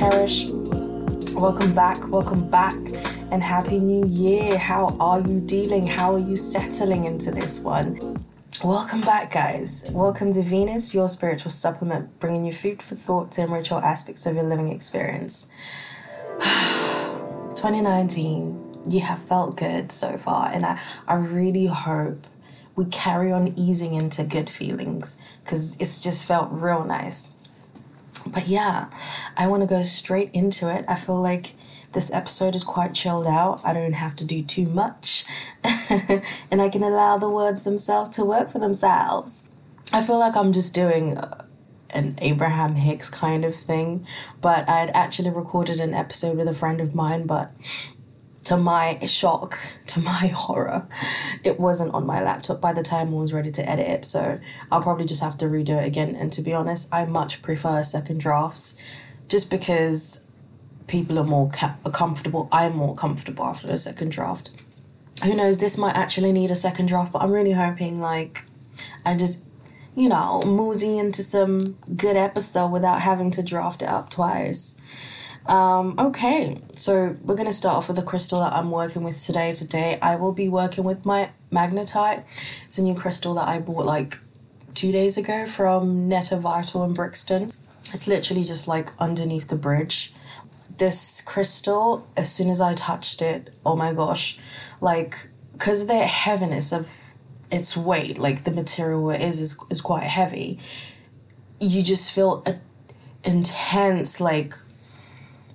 Cherish. Welcome back, welcome back, and Happy New Year. How are you dealing? How are you settling into this one? Welcome back, guys. Welcome to Venus, your spiritual supplement, bringing you food for thought to enrich all aspects of your living experience. 2019, you have felt good so far, and I, I really hope we carry on easing into good feelings because it's just felt real nice. But yeah, I want to go straight into it. I feel like this episode is quite chilled out. I don't have to do too much. and I can allow the words themselves to work for themselves. I feel like I'm just doing an Abraham Hicks kind of thing, but I had actually recorded an episode with a friend of mine, but to my shock, to my horror, it wasn't on my laptop by the time I was ready to edit it. So I'll probably just have to redo it again. And to be honest, I much prefer second drafts just because people are more ca- comfortable. I'm more comfortable after a second draft. Who knows, this might actually need a second draft, but I'm really hoping like I just, you know, mosey into some good episode without having to draft it up twice. Um, okay, so we're going to start off with the crystal that I'm working with today. Today, I will be working with my magnetite. It's a new crystal that I bought like two days ago from Netta Vital in Brixton. It's literally just like underneath the bridge. This crystal, as soon as I touched it, oh my gosh, like, because the heaviness of its weight, like the material it is, is, is quite heavy, you just feel a intense, like,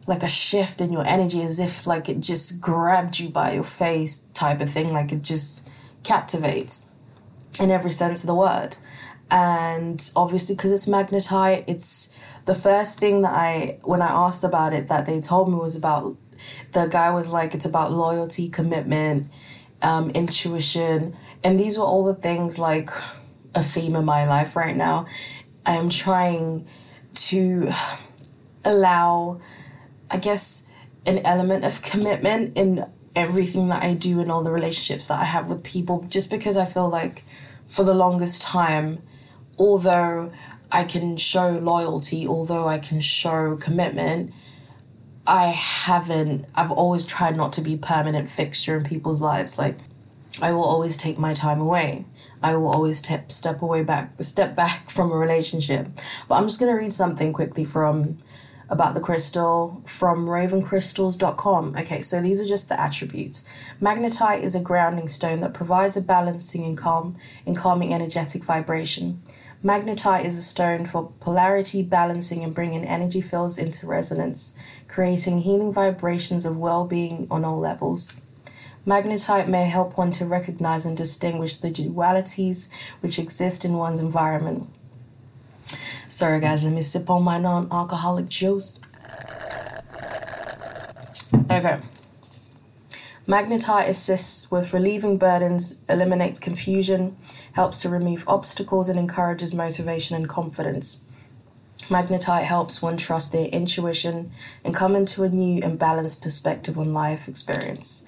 like a shift in your energy as if like it just grabbed you by your face type of thing like it just captivates in every sense of the word. And obviously because it's magnetite it's the first thing that i when i asked about it that they told me was about the guy was like it's about loyalty commitment um, intuition. And these were all the things like a theme in my life right now. I am trying to allow I guess, an element of commitment in everything that I do and all the relationships that I have with people, just because I feel like for the longest time, although I can show loyalty, although I can show commitment, I haven't, I've always tried not to be permanent fixture in people's lives. Like, I will always take my time away. I will always te- step away back, step back from a relationship. But I'm just to read something quickly from about the crystal from ravencrystals.com. Okay, so these are just the attributes. Magnetite is a grounding stone that provides a balancing and calm and calming energetic vibration. Magnetite is a stone for polarity balancing and bringing energy fields into resonance, creating healing vibrations of well-being on all levels. Magnetite may help one to recognize and distinguish the dualities which exist in one's environment Sorry, guys, let me sip on my non alcoholic juice. Okay. Magnetite assists with relieving burdens, eliminates confusion, helps to remove obstacles, and encourages motivation and confidence. Magnetite helps one trust their intuition and come into a new and balanced perspective on life experience.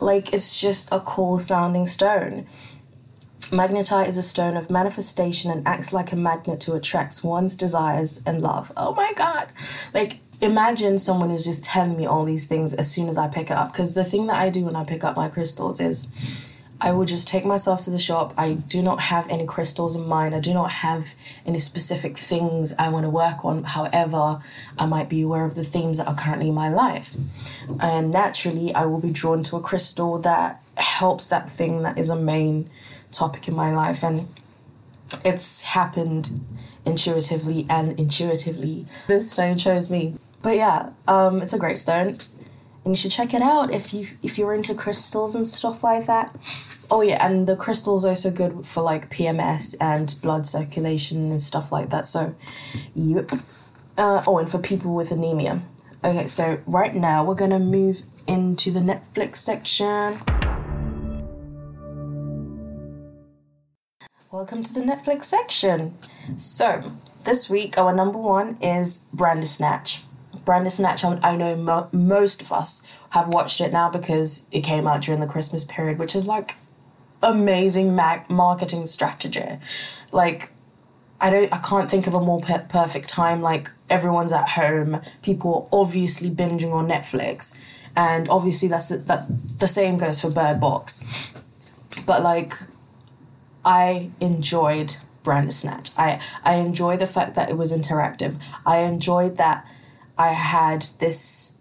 Like, it's just a cool sounding stone. Magnetite is a stone of manifestation and acts like a magnet to attract one's desires and love. Oh my god. Like imagine someone is just telling me all these things as soon as I pick it up because the thing that I do when I pick up my crystals is I will just take myself to the shop. I do not have any crystals in mind. I do not have any specific things I want to work on. However, I might be aware of the themes that are currently in my life. And naturally, I will be drawn to a crystal that helps that thing that is a main topic in my life and it's happened intuitively and intuitively. This stone chose me. But yeah um, it's a great stone and you should check it out if you if you're into crystals and stuff like that. Oh yeah and the crystal's are also good for like pms and blood circulation and stuff like that so yep. Uh, oh and for people with anemia. Okay so right now we're gonna move into the netflix section Welcome to the Netflix section. So, this week our number one is Bandersnatch. Bandersnatch, I know mo- most of us have watched it now because it came out during the Christmas period, which is like amazing mag- marketing strategy. Like, I don't I can't think of a more per- perfect time like everyone's at home people are obviously binging on Netflix and obviously that's that the same goes for Bird Box but like I enjoyed Bandersnatch I I enjoy the fact that it was interactive. I enjoyed that I had this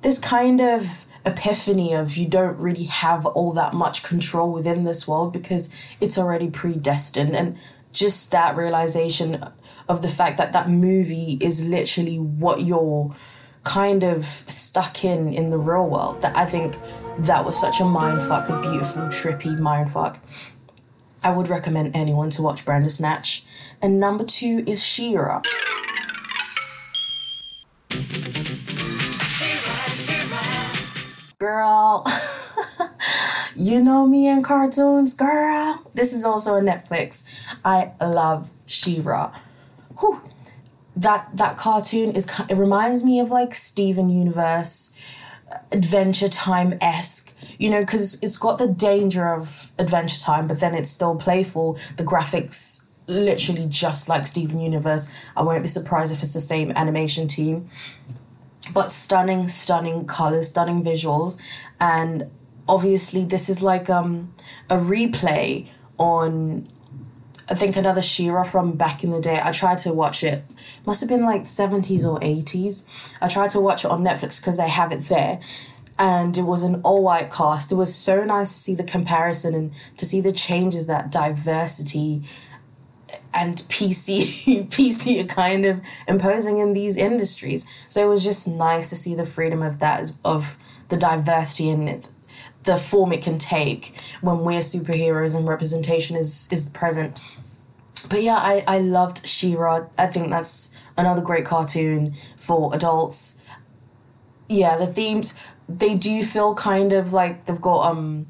this kind of epiphany of you don't really have all that much control within this world because it's already predestined. And just that realization of the fact that that movie is literally what you're kind of stuck in in the real world that i think that was such a mind fuck a beautiful trippy mind fuck i would recommend anyone to watch Bandersnatch and number two is She-Ra. girl you know me in cartoons girl this is also a netflix i love She-Ra. Whew. that that cartoon is it reminds me of like steven universe uh, adventure time esque you know because it's got the danger of adventure time but then it's still playful the graphics literally just like steven universe i won't be surprised if it's the same animation team but stunning stunning colors stunning visuals and obviously this is like um a replay on I think another She-Ra from back in the day. I tried to watch it. Must have been like 70s or 80s. I tried to watch it on Netflix because they have it there. And it was an all white cast. It was so nice to see the comparison and to see the changes that diversity and PC PC are kind of imposing in these industries. So it was just nice to see the freedom of that of the diversity and the form it can take when we're superheroes and representation is is present. But yeah, I, I loved She-Ra. I think that's another great cartoon for adults. Yeah, the themes they do feel kind of like they've got um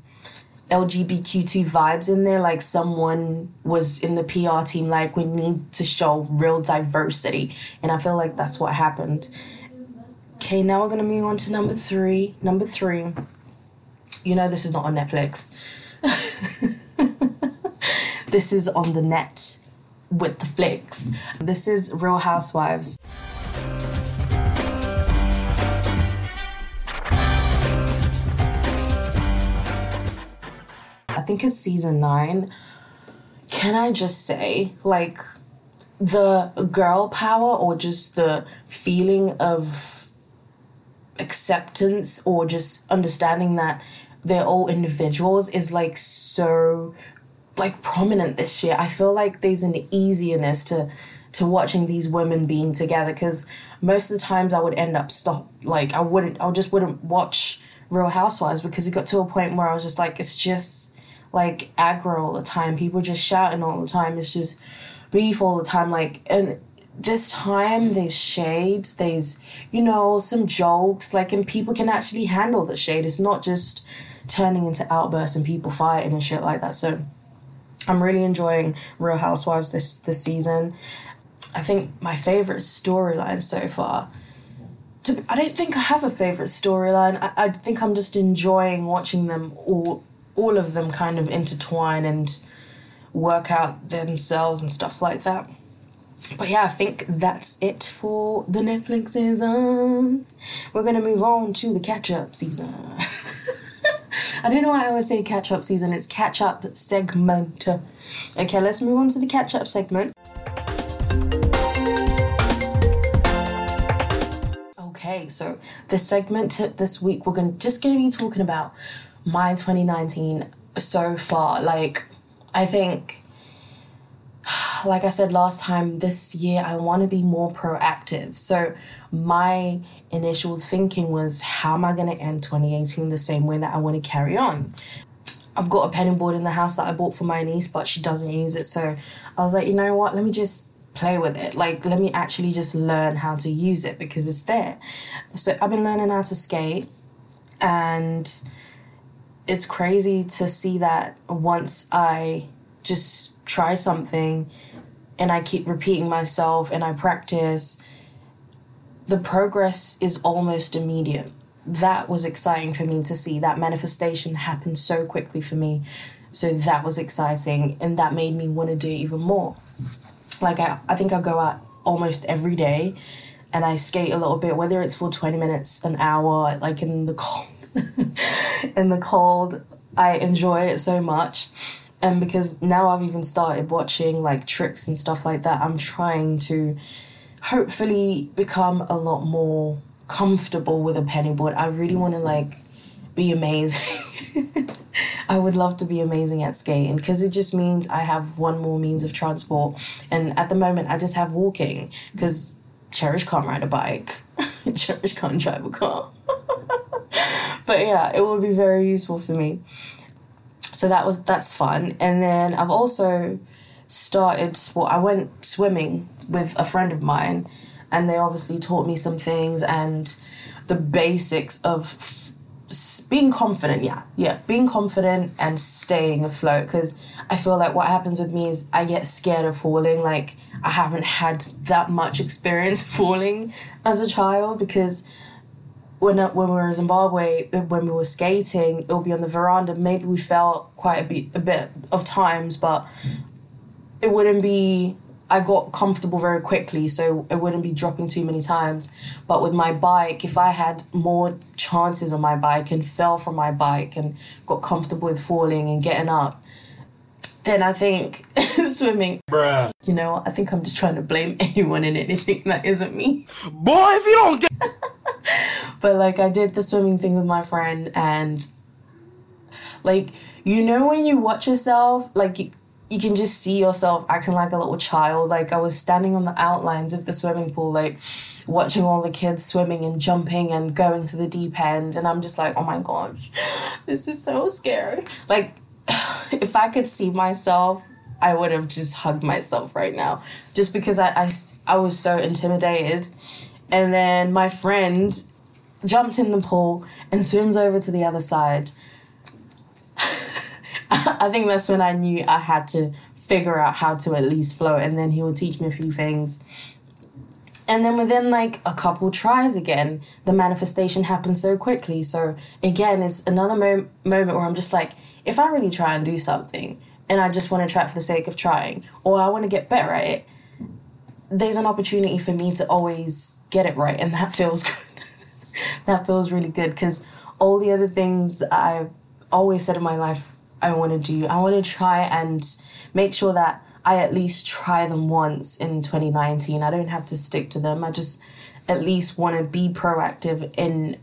LGBTQ2 vibes in there. Like someone was in the PR team, like we need to show real diversity. And I feel like that's what happened. Okay, now we're gonna move on to number three. Number three. You know this is not on Netflix. this is on the net with the flicks. This is Real Housewives. Think it's season nine. Can I just say, like, the girl power or just the feeling of acceptance or just understanding that they're all individuals is like so like prominent this year. I feel like there's an easiness to to watching these women being together because most of the times I would end up stop like I wouldn't I just wouldn't watch Real Housewives because it got to a point where I was just like it's just like aggro all the time. People just shouting all the time. It's just beef all the time. Like and this time there's shades, there's you know some jokes like and people can actually handle the shade. It's not just turning into outbursts and people fighting and shit like that. So I'm really enjoying Real Housewives this this season. I think my favorite storyline so far. To, I don't think I have a favorite storyline. I, I think I'm just enjoying watching them all, all of them kind of intertwine and work out themselves and stuff like that. But yeah, I think that's it for the Netflix season. We're gonna move on to the catch up season. I don't know why I always say catch up season. It's catch up segment. Okay, let's move on to the catch up segment. Okay, so the segment this week we're to just to be talking about my 2019 so far. Like, I think, like I said last time, this year I want to be more proactive. So my initial thinking was, how am I going to end 2018 the same way that I want to carry on? I've got a penny board in the house that I bought for my niece, but she doesn't use it. So I was like, you know what? Let me just play with it. Like, let me actually just learn how to use it because it's there. So I've been learning how to skate, and it's crazy to see that once I just try something and I keep repeating myself and I practice the progress is almost immediate. That was exciting for me to see. That manifestation happened so quickly for me. So that was exciting and that made me want to do even more. Like I, I think I go out almost every day and I skate a little bit, whether it's for 20 minutes, an hour, like in the cold. in the cold, I enjoy it so much. And because now I've even started watching like tricks and stuff like that, I'm trying to hopefully become a lot more comfortable with a penny board. I really want to like be amazing. I would love to be amazing at skating because it just means I have one more means of transport. And at the moment, I just have walking because Cherish can't ride a bike. Cherish can't drive a car. But yeah, it will be very useful for me. So that was that's fun. And then I've also started sport. I went swimming with a friend of mine, and they obviously taught me some things and the basics of being confident yeah yeah being confident and staying afloat because i feel like what happens with me is i get scared of falling like i haven't had that much experience falling as a child because when, uh, when we were in zimbabwe uh, when we were skating it would be on the veranda maybe we fell quite a bit a bit of times but it wouldn't be I got comfortable very quickly, so it wouldn't be dropping too many times. But with my bike, if I had more chances on my bike and fell from my bike and got comfortable with falling and getting up, then I think swimming. Bruh. You know, I think I'm just trying to blame anyone and anything that isn't me. Boy, if you don't get. but like, I did the swimming thing with my friend, and like, you know, when you watch yourself, like, you, you can just see yourself acting like a little child. Like I was standing on the outlines of the swimming pool, like watching all the kids swimming and jumping and going to the deep end, and I'm just like, oh my gosh, this is so scary. Like if I could see myself, I would have just hugged myself right now, just because I I, I was so intimidated. And then my friend jumps in the pool and swims over to the other side I think that's when I knew I had to figure out how to at least float, and then he would teach me a few things. And then within like a couple tries again, the manifestation happens so quickly. So again, it's another mo- moment where I'm just like, if I really try and do something, and I just want to try it for the sake of trying, or I want to get better at it, there's an opportunity for me to always get it right, and that feels good. That feels really good because all the other things I've always said in my life I want to do. I want to try and make sure that I at least try them once in 2019. I don't have to stick to them. I just at least want to be proactive in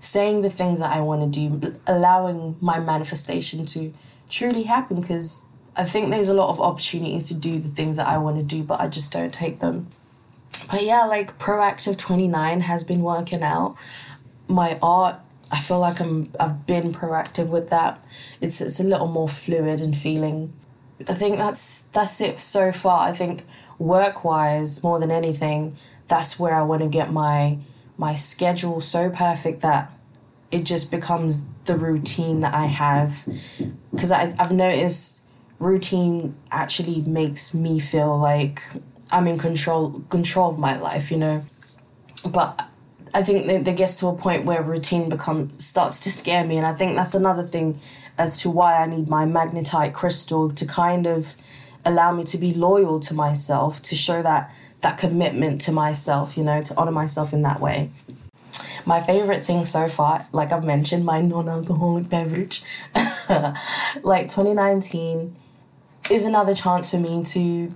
saying the things that I want to do, allowing my manifestation to truly happen because I think there's a lot of opportunities to do the things that I want to do, but I just don't take them. But yeah, like Proactive 29 has been working out. My art I feel like I'm I've been proactive with that. It's it's a little more fluid and feeling. I think that's that's it so far. I think work wise more than anything, that's where I want to get my my schedule so perfect that it just becomes the routine that I have. Because I've noticed routine actually makes me feel like I'm in control control of my life, you know. But I think that there gets to a point where routine becomes starts to scare me, and I think that's another thing as to why I need my magnetite crystal to kind of allow me to be loyal to myself, to show that that commitment to myself, you know, to honor myself in that way. My favorite thing so far, like I've mentioned, my non-alcoholic beverage, like 2019 is another chance for me to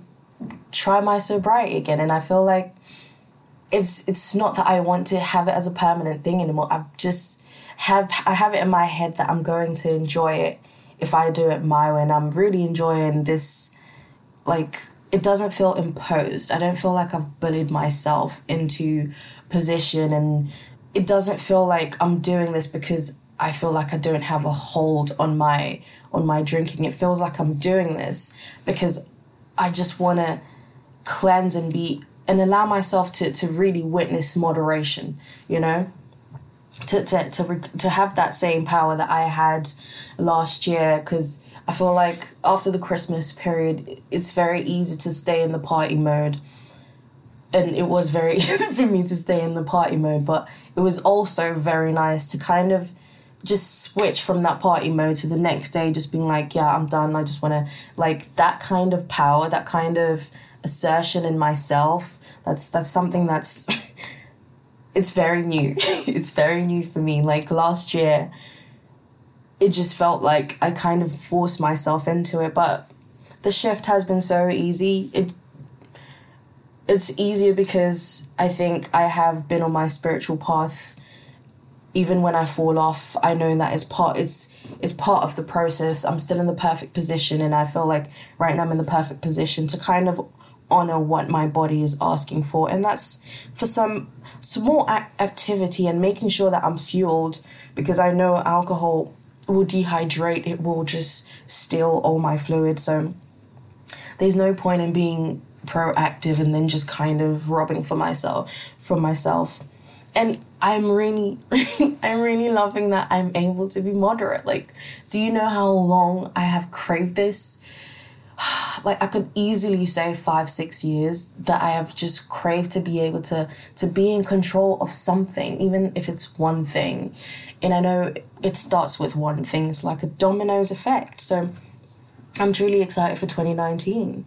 try my sobriety again, and I feel like it's it's not that I want to have it as a permanent thing anymore. I just have I have it in my head that I'm going to enjoy it if I do it my way and I'm really enjoying this like it doesn't feel imposed. I don't feel like I've bullied myself into position and it doesn't feel like I'm doing this because I feel like I don't have a hold on my on my drinking. It feels like I'm doing this because I just want to cleanse and be and allow myself to, to really witness moderation, you know? To, to, to, to have that same power that I had last year, because I feel like after the Christmas period, it's very easy to stay in the party mode. And it was very easy for me to stay in the party mode, but it was also very nice to kind of just switch from that party mode to the next day, just being like, yeah, I'm done. I just want to, like, that kind of power, that kind of assertion in myself. That's that's something that's it's very new. it's very new for me. Like last year, it just felt like I kind of forced myself into it, but the shift has been so easy. It it's easier because I think I have been on my spiritual path even when I fall off, I know that it's part it's it's part of the process. I'm still in the perfect position and I feel like right now I'm in the perfect position to kind of honor what my body is asking for and that's for some small activity and making sure that I'm fueled because I know alcohol will dehydrate, it will just steal all my fluids. So there's no point in being proactive and then just kind of robbing for myself from myself and I'm really, I'm really loving that I'm able to be moderate. Like, do you know how long I have craved this? Like, I could easily say five, six years that I have just craved to be able to to be in control of something, even if it's one thing. And I know it starts with one thing. It's like a dominoes effect. So, I'm truly excited for 2019.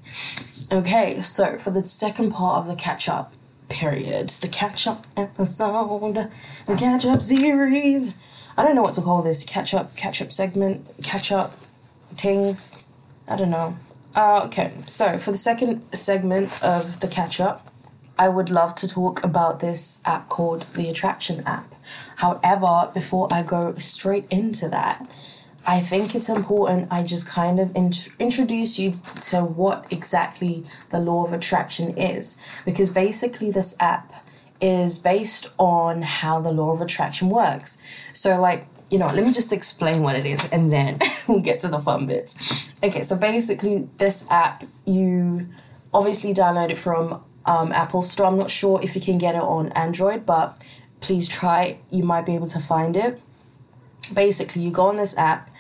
Okay, so for the second part of the catch up, periods. The catch up episode, the catch up series. I don't know what to call this. Catch up, catch up segment, catch up things. I don't know. Uh, okay, so for the second segment of the catch up, I would love to talk about this app called the Attraction app. However, before I go straight into that, I think it's important I just kind of int- introduce you to what exactly the law of attraction is. Because basically, this app is based on how the law of attraction works. So, like, you know, let me just explain what it is and then we'll get to the fun bits. Okay, so basically, this app, you obviously download it from um, Apple Store. I'm not sure if you can get it on Android, but please try. You might be able to find it. Basically, you go on this app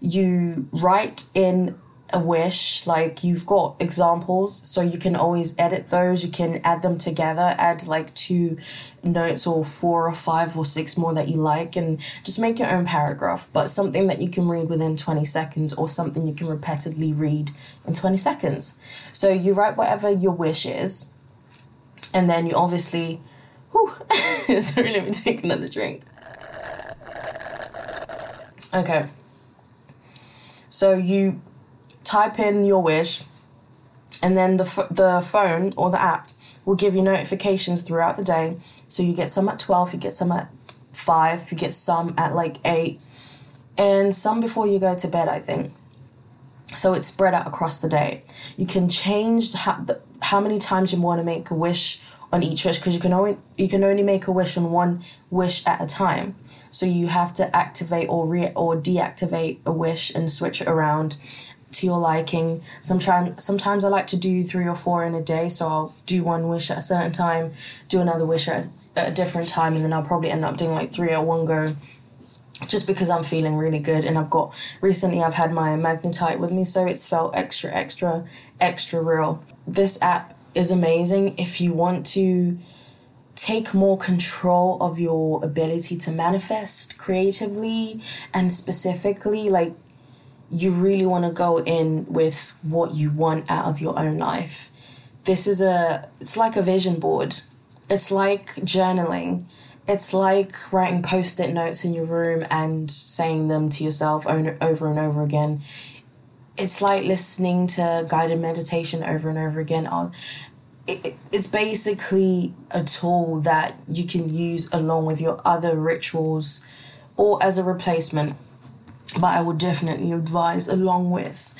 you write in a wish like you've got examples so you can always edit those you can add them together add like two notes or four or five or six more that you like and just make your own paragraph but something that you can read within 20 seconds or something you can repeatedly read in 20 seconds. So you write whatever your wish is and then you obviously whew, sorry let me take another drink. Okay. So you type in your wish, and then the, f- the phone or the app will give you notifications throughout the day. So you get some at 12, you get some at 5, you get some at like 8, and some before you go to bed, I think. So it's spread out across the day. You can change how, the, how many times you want to make a wish on each wish because you can only you can only make a wish on one wish at a time. So you have to activate or re or deactivate a wish and switch it around to your liking. Sometimes sometimes I like to do three or four in a day, so I'll do one wish at a certain time, do another wish at a, at a different time, and then I'll probably end up doing like three at one go just because I'm feeling really good and I've got recently I've had my magnetite with me so it's felt extra extra extra real. This app is amazing if you want to take more control of your ability to manifest creatively and specifically like you really want to go in with what you want out of your own life. This is a it's like a vision board. It's like journaling. It's like writing post-it notes in your room and saying them to yourself over and over again. It's like listening to guided meditation over and over again. It's basically a tool that you can use along with your other rituals or as a replacement but i would definitely advise along with.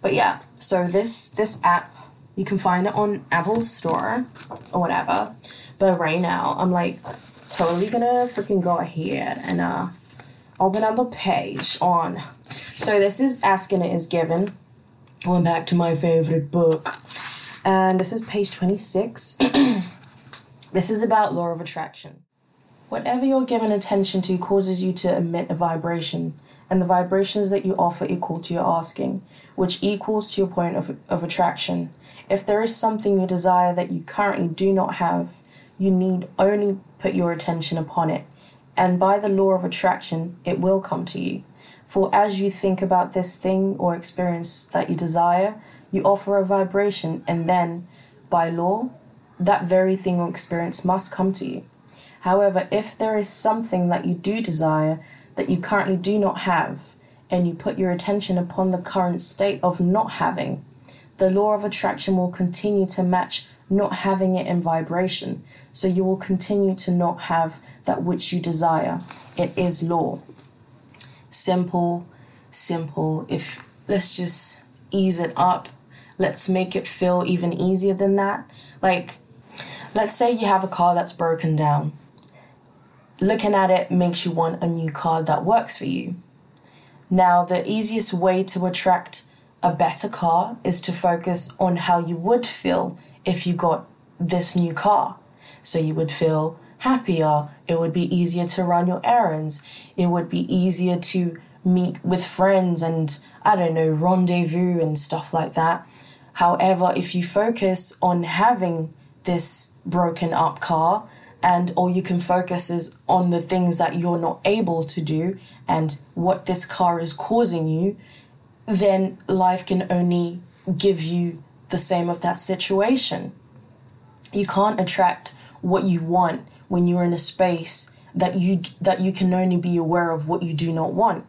But yeah so this this app you can find it on apple store or whatever. But right now i'm like totally gonna freaking go ahead and uh open up a page on so this is Ask and It Is Given. Went back to my favorite book. And this is page 26. this is about law of attraction. Whatever you're given attention to causes you to emit a vibration, and the vibrations that you offer equal to your asking, which equals to your point of, of attraction. If there is something you desire that you currently do not have, you need only put your attention upon it, and by the law of attraction, it will come to you. For as you think about this thing or experience that you desire, you offer a vibration, and then by law, that very thing or experience must come to you. However, if there is something that you do desire that you currently do not have, and you put your attention upon the current state of not having, the law of attraction will continue to match not having it in vibration. So you will continue to not have that which you desire. It is law. Simple, simple. If let's just ease it up, let's make it feel even easier than that. Like, let's say you have a car that's broken down. Looking at it makes you want a new car that works for you. Now, the easiest way to attract a better car is to focus on how you would feel if you got this new car. So you would feel happier, it would be easier to run your errands, it would be easier to meet with friends and, I don't know, rendezvous and stuff like that. However, if you focus on having this broken up car and all you can focus is on the things that you're not able to do and what this car is causing you, then life can only give you the same of that situation. You can't attract what you want when you're in a space that you that you can only be aware of what you do not want.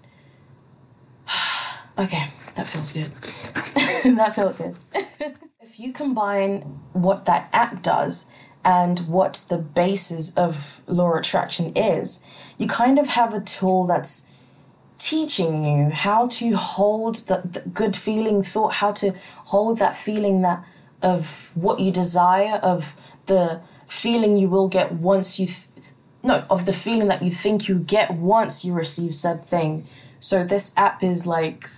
okay, that feels good. that felt good. if you combine what that app does and what the basis of law attraction is, you kind of have a tool that's teaching you how to hold the, the, good feeling thought, how to hold that feeling that of what you desire, of the feeling you will get once you, th- no, of the feeling that you think you get once you receive said thing. So this app is like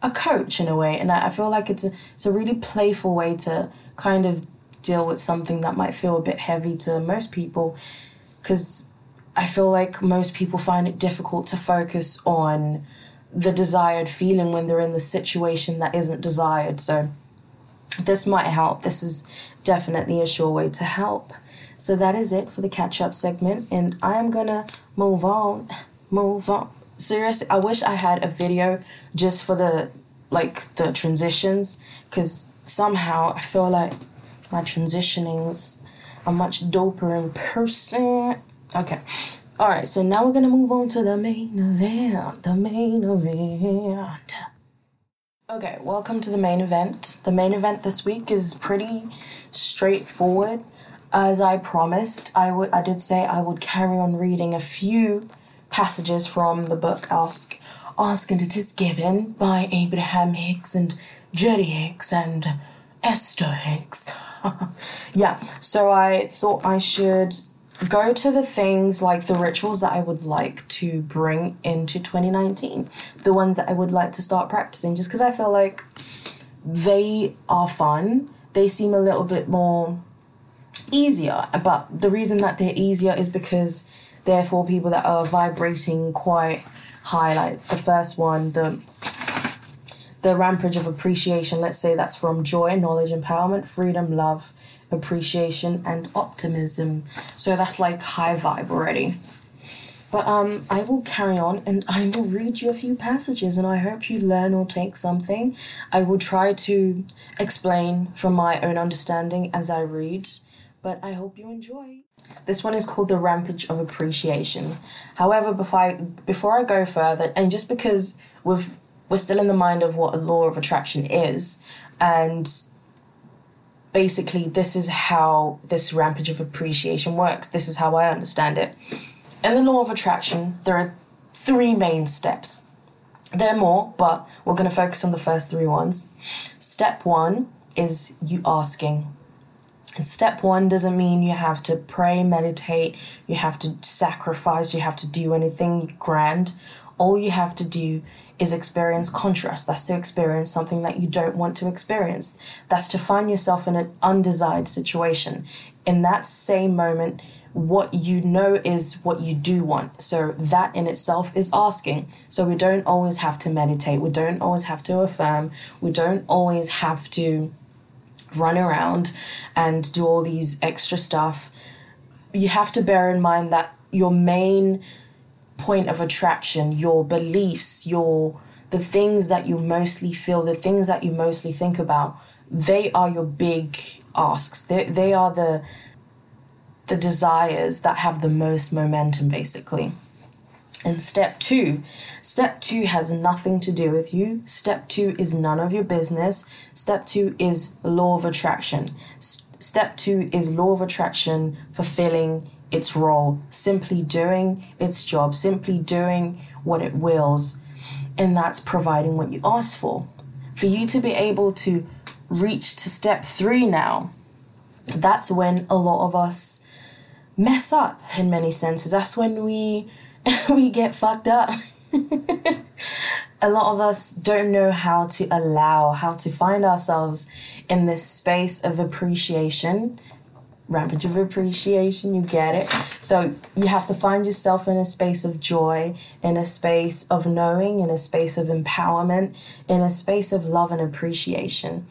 a coach in a way, and I, I feel like it's a it's a really playful way to kind of deal with something that might feel a bit heavy to most people, because I feel like most people find it difficult to focus on the desired feeling when they're in the situation that isn't desired. So, this might help. This is definitely a sure way to help. So, that is it for the catch up segment, and I am gonna move on. Move on. Seriously, I wish I had a video just for the like the transitions because somehow I feel like my transitionings are much doper in person Okay. All right, so now we're going to move on to the main event. The main event. Okay, welcome to the main event. The main event this week is pretty straightforward. As I promised, I would I did say I would carry on reading a few passages from the book Ask Ask and It Is Given by Abraham Hicks and Jerry Hicks and Esther Hicks. yeah, so I thought I should go to the things like the rituals that I would like to bring into 2019, the ones that I would like to start practicing, just because I feel like they are fun. They seem a little bit more easier, but the reason that they're easier is because they're for people that are vibrating quite high. Like the first one, the the rampage of appreciation. Let's say that's from joy, knowledge, empowerment, freedom, love appreciation, and optimism. So that's like high vibe already. But um, I will carry on and I will read you a few passages and I hope you learn or take something. I will try to explain from my own understanding as I read, but I hope you enjoy. This one is called The Rampage of Appreciation. However, before I, before I go further, and just because we've, we're still in the mind of what a law of attraction is, and basically this is how this rampage of appreciation works. This is how I understand it. In the law of attraction, there are three main steps. There are more, but we're going to focus on the first three ones. Step one is you asking. And step one doesn't mean you have to pray, meditate, you have to sacrifice, you have to do anything grand. All you have to do is experience contrast. That's to experience something that you don't want to experience. That's to find yourself in an undesired situation. In that same moment, what you know is what you do want. So that in itself is asking. So we don't always have to meditate. We don't always have to affirm. We don't always have to run around and do all these extra stuff. You have to bear in mind that your main point of attraction, your beliefs, your the things that you mostly feel, the things that you mostly think about, they are your big asks. They, they are the the desires that have the most momentum basically. And step two, step two has nothing to do with you. Step two is none of your business. Step two is law of attraction. S- step two is law of attraction fulfilling its role, simply doing its job, simply doing what it wills, and that's providing what you ask for. For you to be able to reach to step three now, that's when a lot of us mess up in many senses. That's when we we get fucked up. a lot of us don't know how to allow, how to find ourselves in this space of appreciation. Rampage of appreciation, you get it. So you have to find yourself in a space of joy, in a space of knowing, in a space of empowerment, in a space of love and appreciation,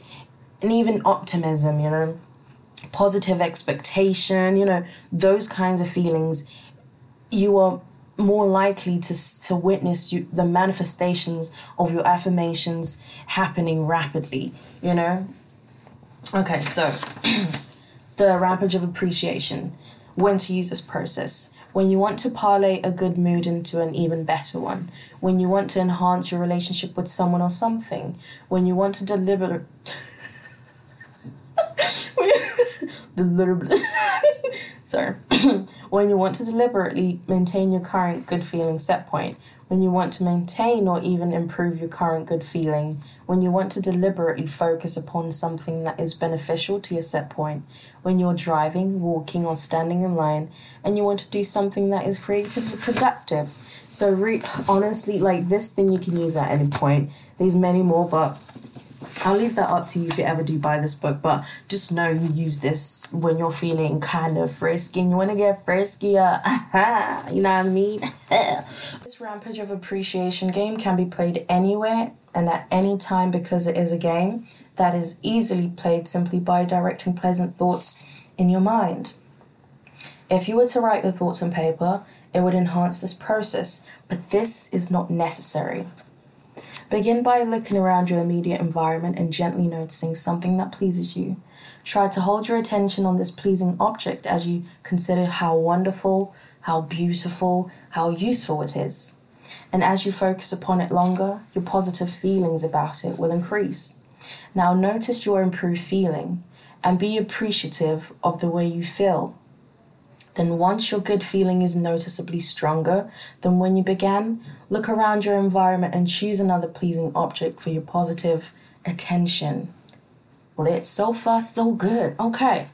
and even optimism, you know, positive expectation, you know, those kinds of feelings. You are more likely to, to witness you, the manifestations of your affirmations happening rapidly, you know? Okay, so the rampage of appreciation. When to use this process. When you want to parlay a good mood into an even better one. When you want to enhance your relationship with someone or something. When you want to deliver. deliberately. Sorry. when you want to deliberately maintain your current good feeling set point, when you want to maintain or even improve your current good feeling, when you want to deliberately focus upon something that is beneficial to your set point, when you're driving, walking, or standing in line, and you want to do something that is creatively productive. So, re- honestly, like this thing you can use at any point. There's many more, but I'll leave that up to you if you ever do buy this book, but just know you use this when you're feeling kind of frisky and you want to get friskier. you know what I mean? Rampage of Appreciation game can be played anywhere and at any time because it is a game that is easily played simply by directing pleasant thoughts in your mind. If you were to write your thoughts on paper, it would enhance this process, but this is not necessary. Begin by looking around your immediate environment and gently noticing something that pleases you. Try to hold your attention on this pleasing object as you consider how wonderful, how beautiful, how useful it is. And as you focus upon it longer, your positive feelings about it will increase. Now notice your improved feeling and be appreciative of the way you feel then once your good feeling is noticeably stronger than when you began, look around your environment and choose another pleasing object for your positive attention. It's so far so good. Okay.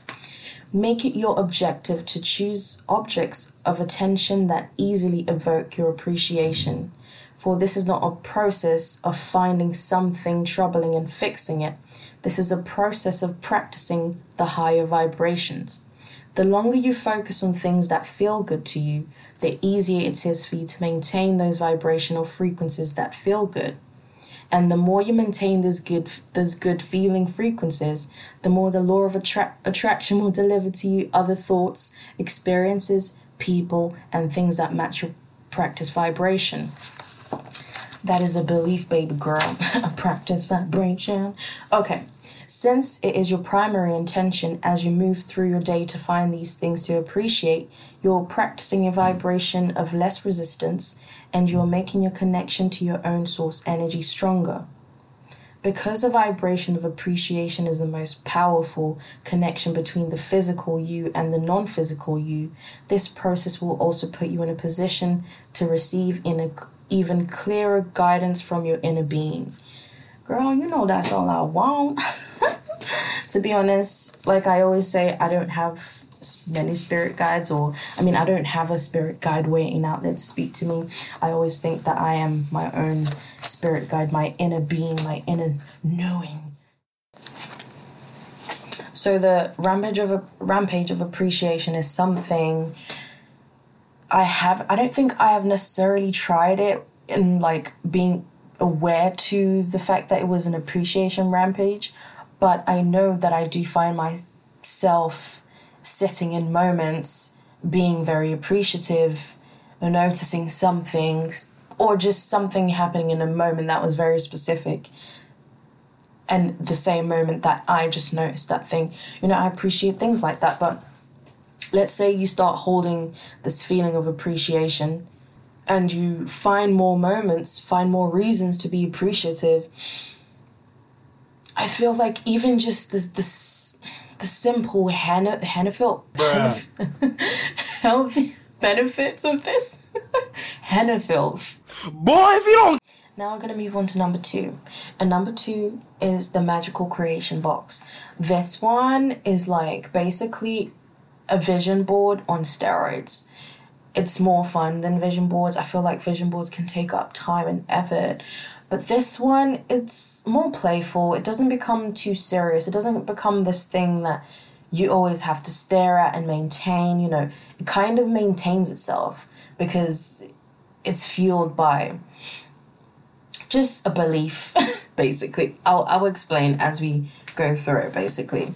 Make it your objective to choose objects of attention that easily evoke your appreciation. For this is not a process of finding something troubling and fixing it. This is a process of practicing the higher vibrations. The longer you focus on things that feel good to you, the easier it is for you to maintain those vibrational frequencies that feel good. And the more you maintain those good those good feeling frequencies, the more the law of attra- attraction will deliver to you other thoughts, experiences, people, and things that match your practice vibration. That is a belief, baby girl. a practice vibration. Okay. Since it is your primary intention as you move through your day to find these things to appreciate, you're practicing a vibration of less resistance and you're making your connection to your own source energy stronger. Because the vibration of appreciation is the most powerful connection between the physical you and the non physical you, this process will also put you in a position to receive in a, even clearer guidance from your inner being. Girl, you know that's all I want. to be honest, like I always say, I don't have many spirit guides or i mean i don't have a spirit guide waiting out there to speak to me i always think that i am my own spirit guide my inner being my inner knowing so the rampage of a rampage of appreciation is something i have i don't think i have necessarily tried it in like being aware to the fact that it was an appreciation rampage but I know that I do find myself sitting in moments being very appreciative noticing something or just something happening in a moment that was very specific and the same moment that I just noticed that thing. You know, I appreciate things like that, but let's say you start holding this feeling of appreciation and you find more moments, find more reasons to be appreciative. I feel like even just this this the simple Hannah Hannafil health benefits of this henna filth. Boy, if you don't now we're going to move on to number two. And number two is the magical creation box. This one is like basically a vision board on steroids. It's more fun than vision boards. I feel like vision boards can take up time and effort. But this one, it's more playful. It doesn't become too serious. It doesn't become this thing that you always have to stare at and maintain. You know, it kind of maintains itself because it's fueled by just a belief, basically. I'll, I'll explain as we go through it, basically.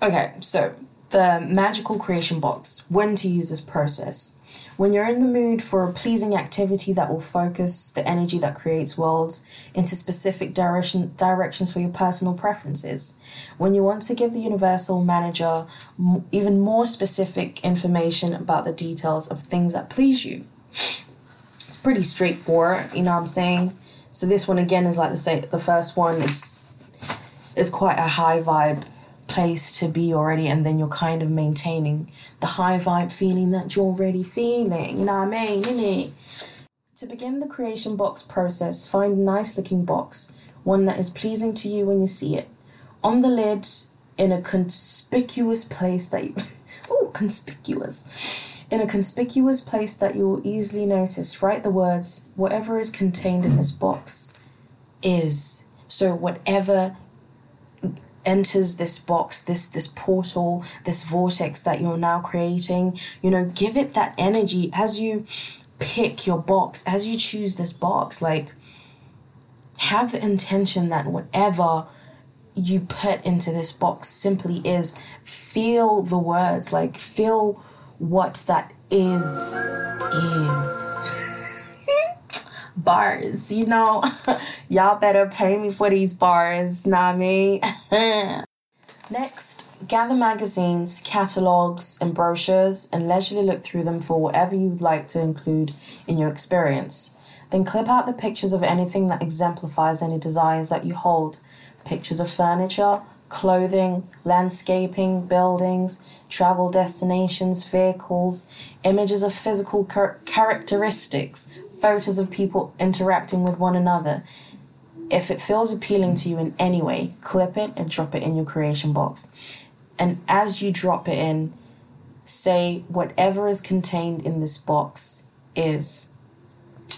Okay, so the magical creation box, when to use this process. When you're in the mood for a pleasing activity that will focus the energy that creates worlds into specific direction, directions for your personal preferences. When you want to give the universal manager m- even more specific information about the details of things that please you. It's pretty straightforward, you know what I'm saying? So this one again is like the same. The first one, it's it's quite a high vibe place to be already, and then you're kind of maintaining the high vibe feeling that you're already feeling. You know what I mean? Innit? To begin the creation box process, find a nice looking box, one that is pleasing to you when you see it. On the lid, in a conspicuous place that you. oh, conspicuous in a conspicuous place that you will easily notice, write the words, whatever is contained in this box is. So, whatever enters this box, this this portal, this vortex that you're now creating, you know, give it that energy as you pick your box, as you choose this box, like have the intention that whatever you put into this box simply is. Feel the words, like feel what that is is bars you know? Y'all better pay me for these bars not me next gather magazines catalogs and brochures and leisurely look through them for whatever you'd like to include in your experience. Then clip out the pictures of anything that exemplifies any desires that you hold. Pictures of furniture clothing, landscaping, buildings, travel destinations, vehicles, images of physical char- characteristics, photos of people interacting with one another. If it feels appealing to you in any way, clip it and drop it in your creation box. And as you drop it in, say whatever is contained in this box is.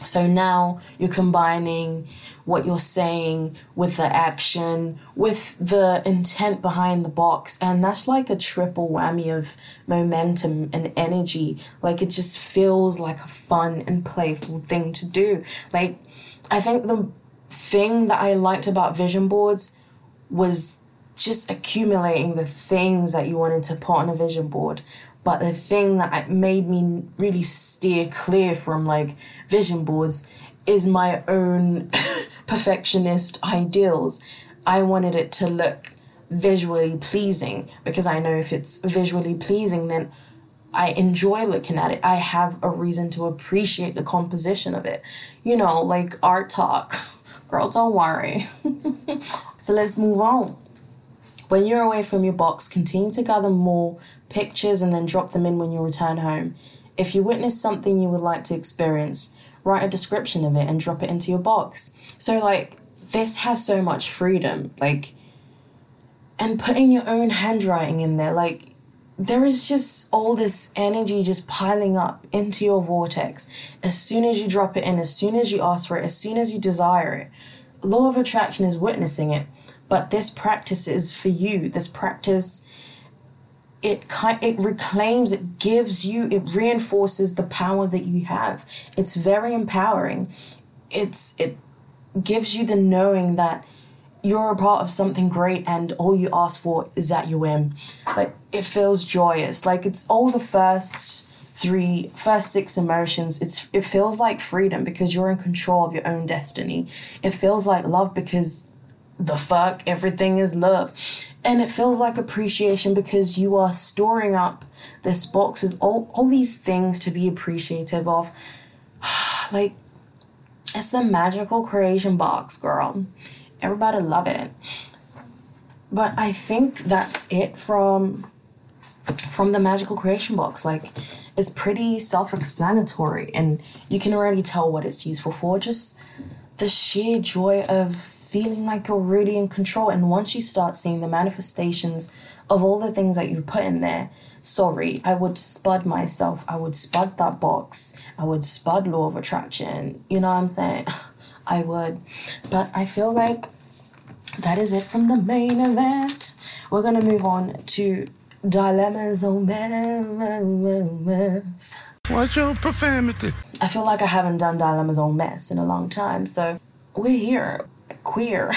So now you're combining what you're saying with the action, with the intent behind the box. And that's like a triple whammy of momentum and energy. Like it just feels like a fun and playful thing to do. Like, I think the thing that I liked about vision boards was just accumulating the things that you wanted to put on a vision board but the thing that made me really steer clear from like vision boards is my own perfectionist ideals. I wanted it to look visually pleasing because I know if it's visually pleasing, then I enjoy looking at it. I have a reason to appreciate the composition of it. You know, like art talk. Girl, don't worry. so let's move on. When you're away from your box, continue to gather more pictures and then drop them in when you return home. If you witness something you would like to experience, write a description of it and drop it into your box. So, like, this has so much freedom. Like, and putting your own handwriting in there, like, there is just all this energy just piling up into your vortex. As soon as you drop it in, as soon as you ask for it, as soon as you desire it, law of attraction is witnessing it. But this practice is for you. This practice it it reclaims it gives you it reinforces the power that you have. It's very empowering. It's it gives you the knowing that you're a part of something great and all you ask for is that you win. Like it feels joyous. Like it's all the first three first six emotions. It's it feels like freedom because you're in control of your own destiny. It feels like love because the fuck, everything is love. And it feels like appreciation because you are storing up this box with all, all these things to be appreciative of. like, it's the magical creation box, girl. Everybody love it. But I think that's it from from the magical creation box. Like it's pretty self-explanatory and you can already tell what it's useful for. Just the sheer joy of feeling like you're really in control. And once you start seeing the manifestations of all the things that you've put in there, sorry, I would spud myself. I would spud that box. I would spud law of attraction. You know what I'm saying? I would. But I feel like that is it from the main event. We're gonna move on to dilemmas oh mess. What's your profanity? I feel like I haven't done dilemmas on mess in a long time, so we're here. Queer.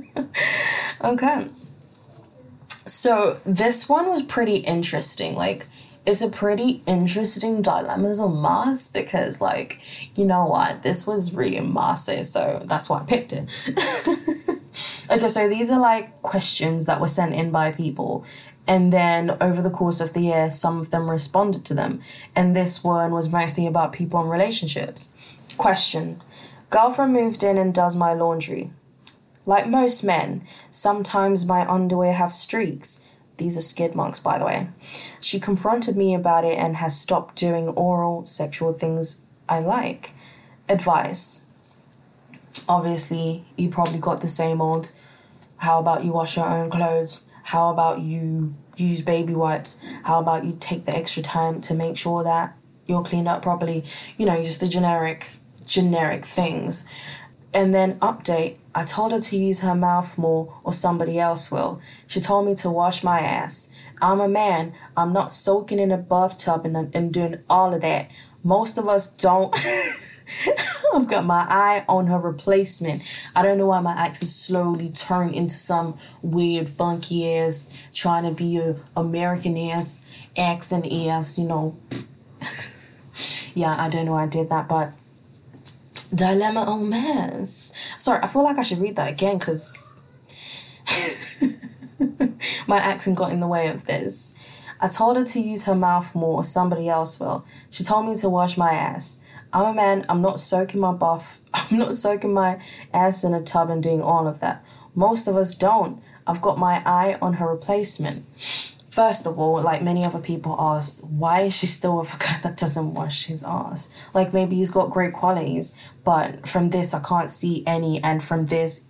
okay. So this one was pretty interesting. Like it's a pretty interesting dilemmas on Mars because like, you know what, this was really Mars, so that's why I picked it. Okay, so these are like questions that were sent in by people. And then over the course of the year, some of them responded to them. And this one was mostly about people and relationships. Question Girlfriend moved in and does my laundry. Like most men, sometimes my underwear have streaks. These are skid marks, by the way. She confronted me about it and has stopped doing oral sexual things I like. Advice obviously you probably got the same old how about you wash your own clothes how about you use baby wipes how about you take the extra time to make sure that you're cleaned up properly you know just the generic generic things. And then update i told her to use her mouth more or somebody else will. She told me to wash my ass. I'm a man i'm not soaking in a bathtub and, and doing all of that. Most of us don't. I've got my eye on her replacement. I don't know why my accent slowly turned into some weird, funky ass, trying to be a American ass accent ass, you know. yeah, I don't know why I did that, but dilemma on mess. Sorry, I feel like I should read that again because my accent got in the way of this. I told her to use her mouth more or somebody else will. She told me to wash my ass. I'm a man, I'm not soaking my buff, I'm not soaking my ass in a tub and doing all of that. Most of us don't. I've got my eye on her replacement. First of all, like many other people asked, why is she still with a guy that doesn't wash his ass? Like maybe he's got great qualities, but from this I can't see any, and from this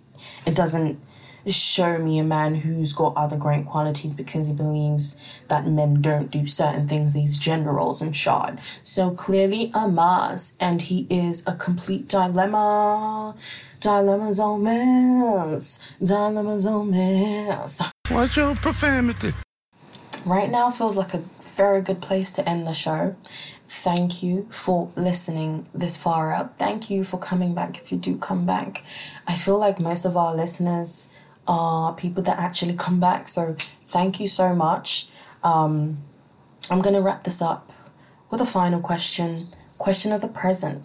it doesn't show me a man who's got other great qualities because he believes that men don't do certain things, these gender roles and shot. So clearly a Mars, and he is a complete dilemma. Dilemmas on mess. Dilemmas on mess. What's your profanity? Right now feels like a very good place to end the show. Thank you for listening this far out. Thank you for coming back if you do come back. I feel like most of our listeners are people that actually come back. So thank you so much. Um, I'm going to wrap this up with a final question question of the present.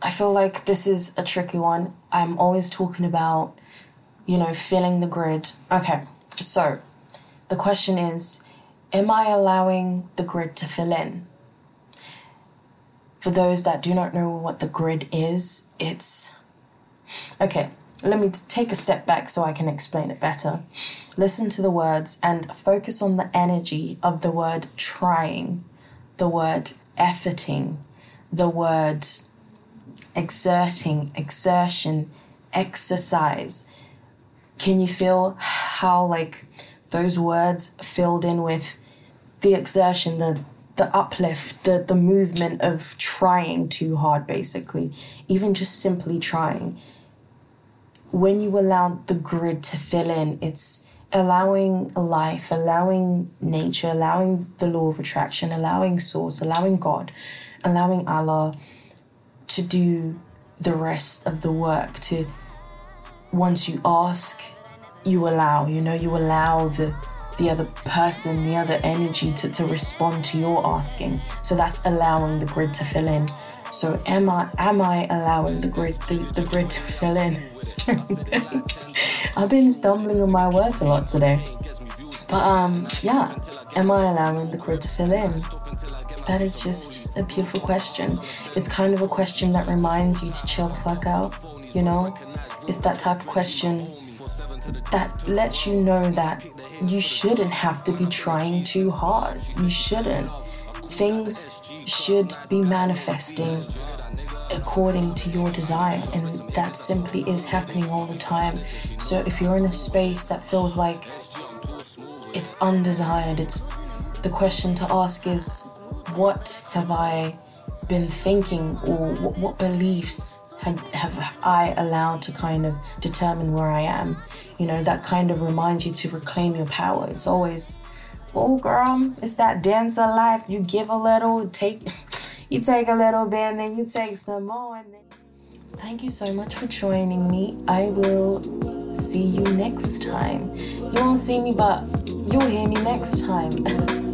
I feel like this is a tricky one. I'm always talking about, you know, filling the grid. Okay, so the question is Am I allowing the grid to fill in? For those that do not know what the grid is, it's. Okay, let me take a step back so I can explain it better. Listen to the words and focus on the energy of the word trying, the word efforting, the word exerting, exertion, exercise. Can you feel how, like, those words filled in with the exertion, the the uplift, the, the movement of trying too hard, basically, even just simply trying. When you allow the grid to fill in, it's allowing life, allowing nature, allowing the law of attraction, allowing source, allowing God, allowing Allah to do the rest of the work to once you ask you allow you know you allow the the other person the other energy to, to respond to your asking so that's allowing the grid to fill in So am I am I allowing the grid the, the grid to fill in? I've been stumbling on my words a lot today. But um yeah, am I allowing the grid to fill in? That is just a beautiful question. It's kind of a question that reminds you to chill the fuck out, you know? It's that type of question that lets you know that you shouldn't have to be trying too hard. You shouldn't. Things should be manifesting according to your desire, and that simply is happening all the time. So if you're in a space that feels like it's undesired, it's the question to ask is what have I been thinking or what, what beliefs have, have I allowed to kind of determine where I am? You know, that kind of reminds you to reclaim your power. It's always, oh girl, it's that dance of life. You give a little, take you take a little bit and then you take some more and then Thank you so much for joining me. I will see you next time. You won't see me, but you'll hear me next time.